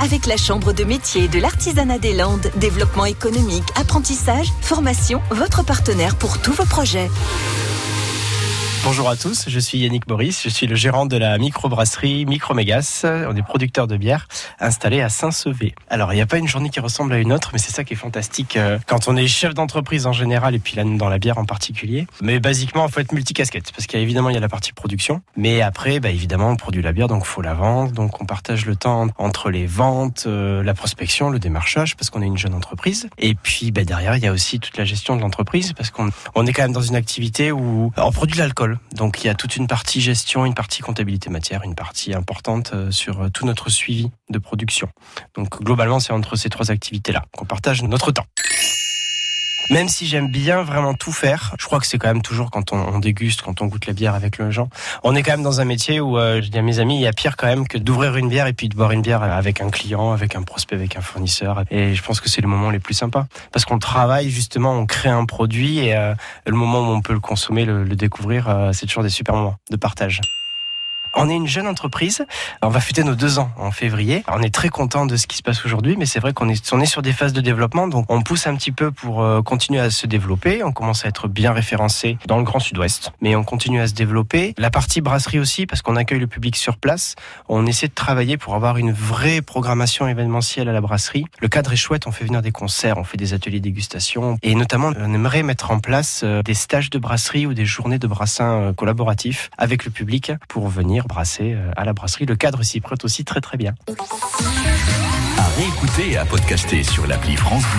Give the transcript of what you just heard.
avec la Chambre de métier de l'artisanat des Landes. Développement économique, apprentissage, formation, votre partenaire pour tous vos projets. Bonjour à tous, je suis Yannick Boris, je suis le gérant de la microbrasserie Micromégas. On est producteur de bière installé à Saint-Sevé. Alors, il n'y a pas une journée qui ressemble à une autre, mais c'est ça qui est fantastique euh, quand on est chef d'entreprise en général et puis là, dans la bière en particulier. Mais basiquement, il faut être multicasquette parce qu'il y a évidemment il y a la partie production, mais après, bah, évidemment, on produit la bière, donc faut la vendre, donc on partage le temps entre les ventes, euh, la prospection, le démarchage parce qu'on est une jeune entreprise. Et puis bah, derrière, il y a aussi toute la gestion de l'entreprise parce qu'on on est quand même dans une activité où on produit de l'alcool. Donc il y a toute une partie gestion, une partie comptabilité matière, une partie importante euh, sur euh, tout notre suivi de production. Donc globalement, c'est entre ces trois activités-là qu'on partage notre temps. Même si j'aime bien vraiment tout faire, je crois que c'est quand même toujours quand on, déguste, quand on goûte la bière avec le gens. On est quand même dans un métier où, euh, je dis à mes amis, il y a pire quand même que d'ouvrir une bière et puis de boire une bière avec un client, avec un prospect, avec un fournisseur. Et je pense que c'est le moment les plus sympas. Parce qu'on travaille justement, on crée un produit et euh, le moment où on peut le consommer, le, découvrir, euh, c'est toujours des super moments de partage. On est une jeune entreprise. On va fêter nos deux ans en février. On est très content de ce qui se passe aujourd'hui, mais c'est vrai qu'on est, on est sur des phases de développement, donc on pousse un petit peu pour euh, continuer à se développer. On commence à être bien référencé dans le Grand Sud-Ouest, mais on continue à se développer. La partie brasserie aussi, parce qu'on accueille le public sur place. On essaie de travailler pour avoir une vraie programmation événementielle à la brasserie. Le cadre est chouette. On fait venir des concerts, on fait des ateliers dégustation, et notamment on aimerait mettre en place euh, des stages de brasserie ou des journées de brassin euh, collaboratifs avec le public pour venir brasser euh, à la brasserie. Le cadre s'y prête aussi très très bien. À réécouter et à podcaster sur l'appli France Bleu.